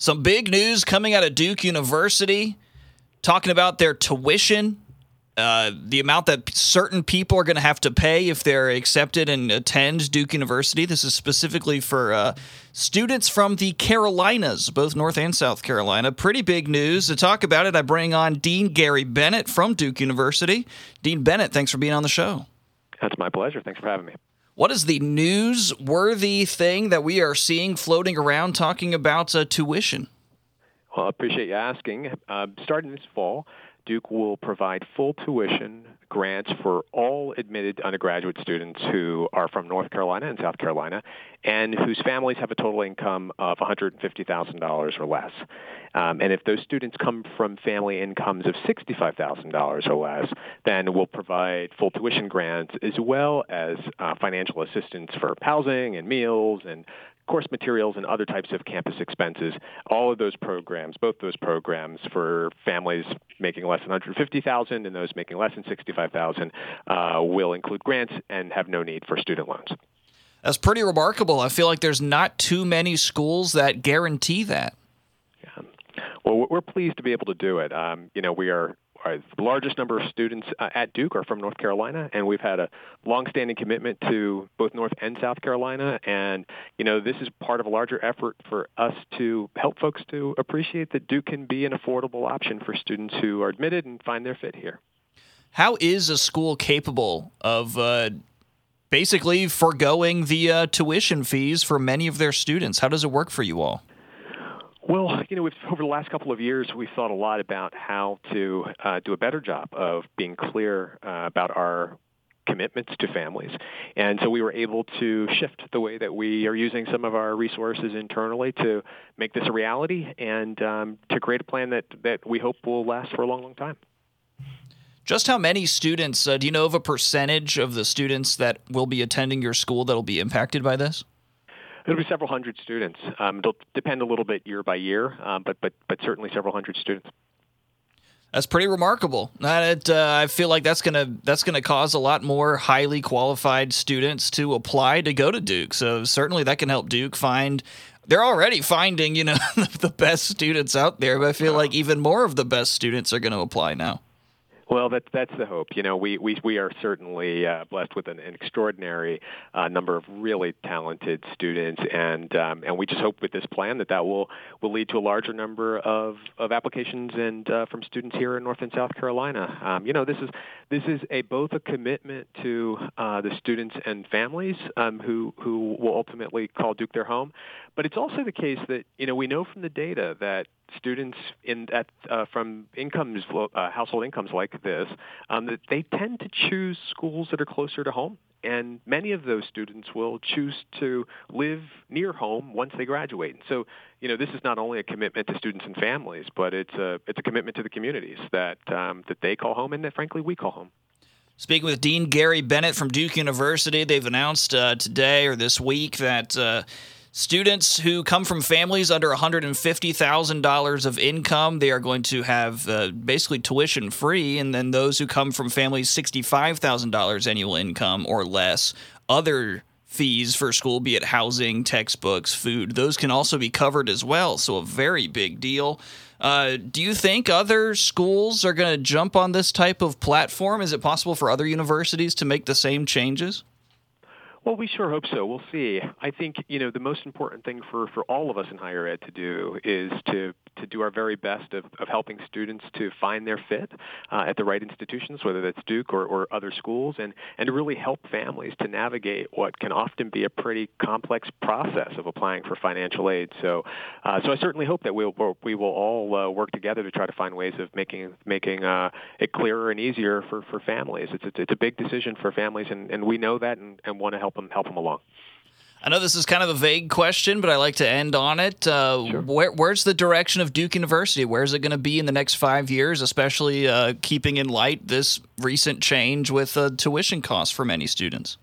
Some big news coming out of Duke University talking about their tuition, uh, the amount that certain people are going to have to pay if they're accepted and attend Duke University. This is specifically for uh, students from the Carolinas, both North and South Carolina. Pretty big news. To talk about it, I bring on Dean Gary Bennett from Duke University. Dean Bennett, thanks for being on the show. That's my pleasure. Thanks for having me. What is the newsworthy thing that we are seeing floating around talking about uh, tuition? Well, I appreciate you asking. Uh, starting this fall, Duke will provide full tuition grants for all admitted undergraduate students who are from North Carolina and South Carolina and whose families have a total income of $150,000 or less. Um, and if those students come from family incomes of $65,000 or less, then we'll provide full tuition grants as well as uh, financial assistance for housing and meals and course materials and other types of campus expenses. All of those programs, both those programs for families making less than 150,000 and those making less than 65,000 uh, will include grants and have no need for student loans. That's pretty remarkable. I feel like there's not too many schools that guarantee that. Yeah. Well, we're pleased to be able to do it. Um, you know, we are the largest number of students uh, at Duke are from North Carolina, and we've had a longstanding commitment to both North and South Carolina. And you know, this is part of a larger effort for us to help folks to appreciate that Duke can be an affordable option for students who are admitted and find their fit here. How is a school capable of uh, basically foregoing the uh, tuition fees for many of their students? How does it work for you all? Well, you know, over the last couple of years, we've thought a lot about how to uh, do a better job of being clear uh, about our commitments to families. And so we were able to shift the way that we are using some of our resources internally to make this a reality and um, to create a plan that, that we hope will last for a long, long time. Just how many students, uh, do you know of a percentage of the students that will be attending your school that will be impacted by this? It'll be several hundred students. Um, it'll depend a little bit year by year, um, but but but certainly several hundred students. That's pretty remarkable. That uh, I feel like that's gonna that's gonna cause a lot more highly qualified students to apply to go to Duke. So certainly that can help Duke find. They're already finding you know the best students out there, but I feel like even more of the best students are going to apply now. Well, that's that's the hope. You know, we we we are certainly uh, blessed with an, an extraordinary uh, number of really talented students, and um, and we just hope with this plan that that will will lead to a larger number of of applications and uh, from students here in North and South Carolina. Um, you know, this is this is a both a commitment to uh, the students and families um, who who will ultimately call Duke their home, but it's also the case that you know we know from the data that students in at uh, from incomes uh, household incomes like this um, that they tend to choose schools that are closer to home. And many of those students will choose to live near home once they graduate. And so you know this is not only a commitment to students and families but it's a it's a commitment to the communities that um, that they call home and that frankly we call home. Speaking with Dean Gary Bennett from Duke University, they've announced uh, today or this week that uh, Students who come from families under $150,000 of income, they are going to have uh, basically tuition free. And then those who come from families $65,000 annual income or less, other fees for school, be it housing, textbooks, food, those can also be covered as well. So, a very big deal. Uh, do you think other schools are going to jump on this type of platform? Is it possible for other universities to make the same changes? Well, we sure hope so. We'll see. I think you know the most important thing for, for all of us in higher ed to do is to to do our very best of, of helping students to find their fit uh, at the right institutions, whether that's Duke or, or other schools, and, and to really help families to navigate what can often be a pretty complex process of applying for financial aid. So, uh, so I certainly hope that we'll, we will all uh, work together to try to find ways of making making uh, it clearer and easier for, for families. It's, it's, it's a big decision for families, and, and we know that and, and want to help them help them along. I know this is kind of a vague question, but I like to end on it. Uh, sure. where, where's the direction of Duke University? Where's it going to be in the next five years, especially uh, keeping in light this recent change with uh, tuition costs for many students?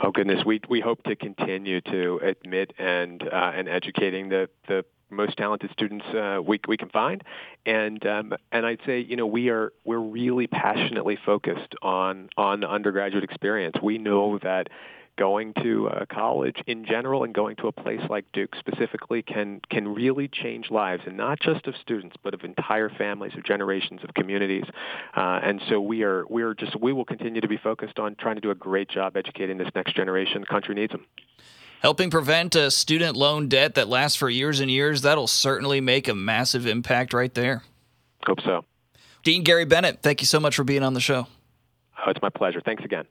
Oh goodness, we we hope to continue to admit and uh, and educating the the most talented students uh, we we can find, and um, and I'd say you know we are we're really passionately focused on on the undergraduate experience. We know that going to uh, college in general and going to a place like Duke specifically can can really change lives, and not just of students, but of entire families, of generations, of communities. Uh, and so we are we are just we will continue to be focused on trying to do a great job educating this next generation. The country needs them. Helping prevent a student loan debt that lasts for years and years, that'll certainly make a massive impact right there. Hope so. Dean Gary Bennett, thank you so much for being on the show. Oh, it's my pleasure. Thanks again.